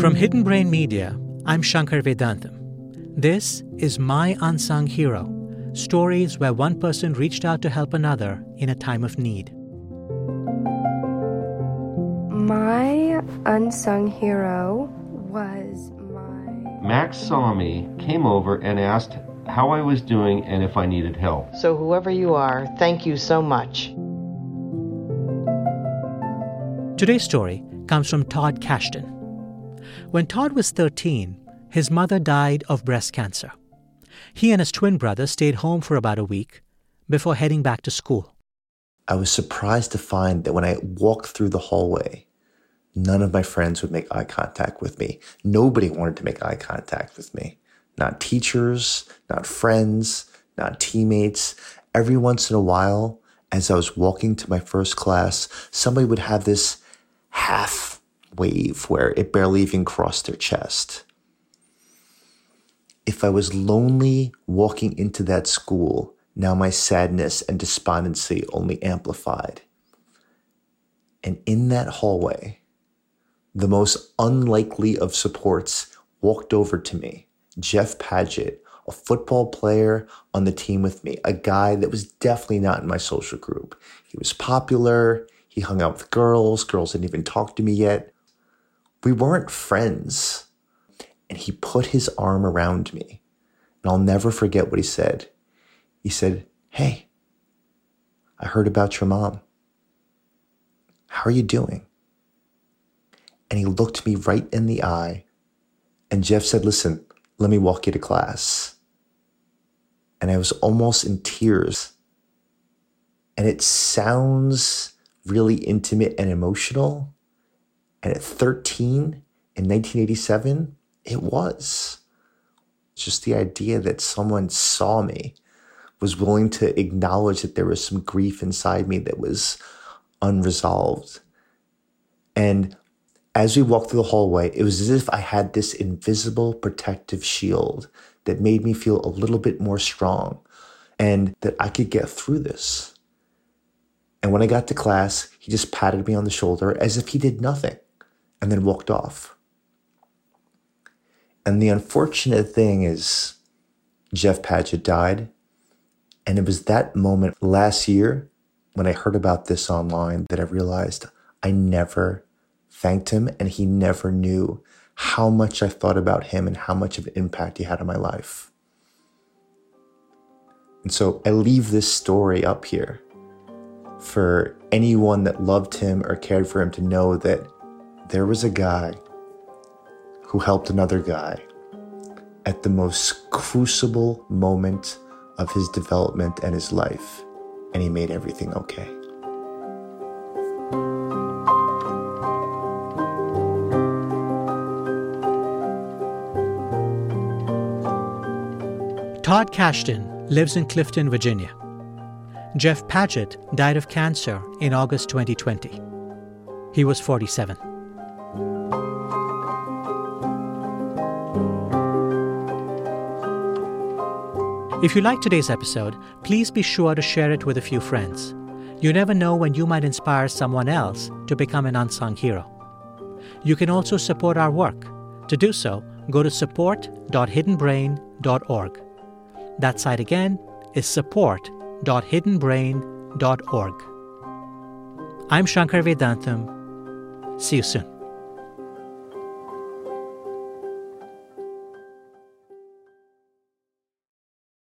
From Hidden Brain Media, I'm Shankar Vedantam. This is My Unsung Hero stories where one person reached out to help another in a time of need. My unsung hero was my. Max saw me, came over, and asked how I was doing and if I needed help. So, whoever you are, thank you so much. Today's story comes from Todd Kashdan. When Todd was 13, his mother died of breast cancer. He and his twin brother stayed home for about a week before heading back to school. I was surprised to find that when I walked through the hallway, none of my friends would make eye contact with me. Nobody wanted to make eye contact with me. Not teachers, not friends, not teammates. Every once in a while, as I was walking to my first class, somebody would have this half wave where it barely even crossed their chest if I was lonely walking into that school, now my sadness and despondency only amplified. And in that hallway, the most unlikely of supports walked over to me Jeff Paget, a football player on the team with me, a guy that was definitely not in my social group. He was popular, he hung out with girls, girls didn't even talk to me yet. We weren't friends and he put his arm around me. And I'll never forget what he said. He said, Hey, I heard about your mom. How are you doing? And he looked me right in the eye. And Jeff said, Listen, let me walk you to class. And I was almost in tears. And it sounds really intimate and emotional. And at 13 in 1987, it was. Just the idea that someone saw me, was willing to acknowledge that there was some grief inside me that was unresolved. And as we walked through the hallway, it was as if I had this invisible protective shield that made me feel a little bit more strong and that I could get through this. And when I got to class, he just patted me on the shoulder as if he did nothing and then walked off. And the unfortunate thing is, Jeff Paget died. And it was that moment last year when I heard about this online that I realized I never thanked him and he never knew how much I thought about him and how much of an impact he had on my life. And so I leave this story up here for anyone that loved him or cared for him to know that there was a guy who helped another guy at the most crucible moment of his development and his life, and he made everything okay. Todd Kashdan lives in Clifton, Virginia. Jeff Paget died of cancer in August 2020. He was 47. If you liked today's episode, please be sure to share it with a few friends. You never know when you might inspire someone else to become an unsung hero. You can also support our work. To do so, go to support.hiddenbrain.org. That site again is support.hiddenbrain.org. I'm Shankar Vedantam. See you soon.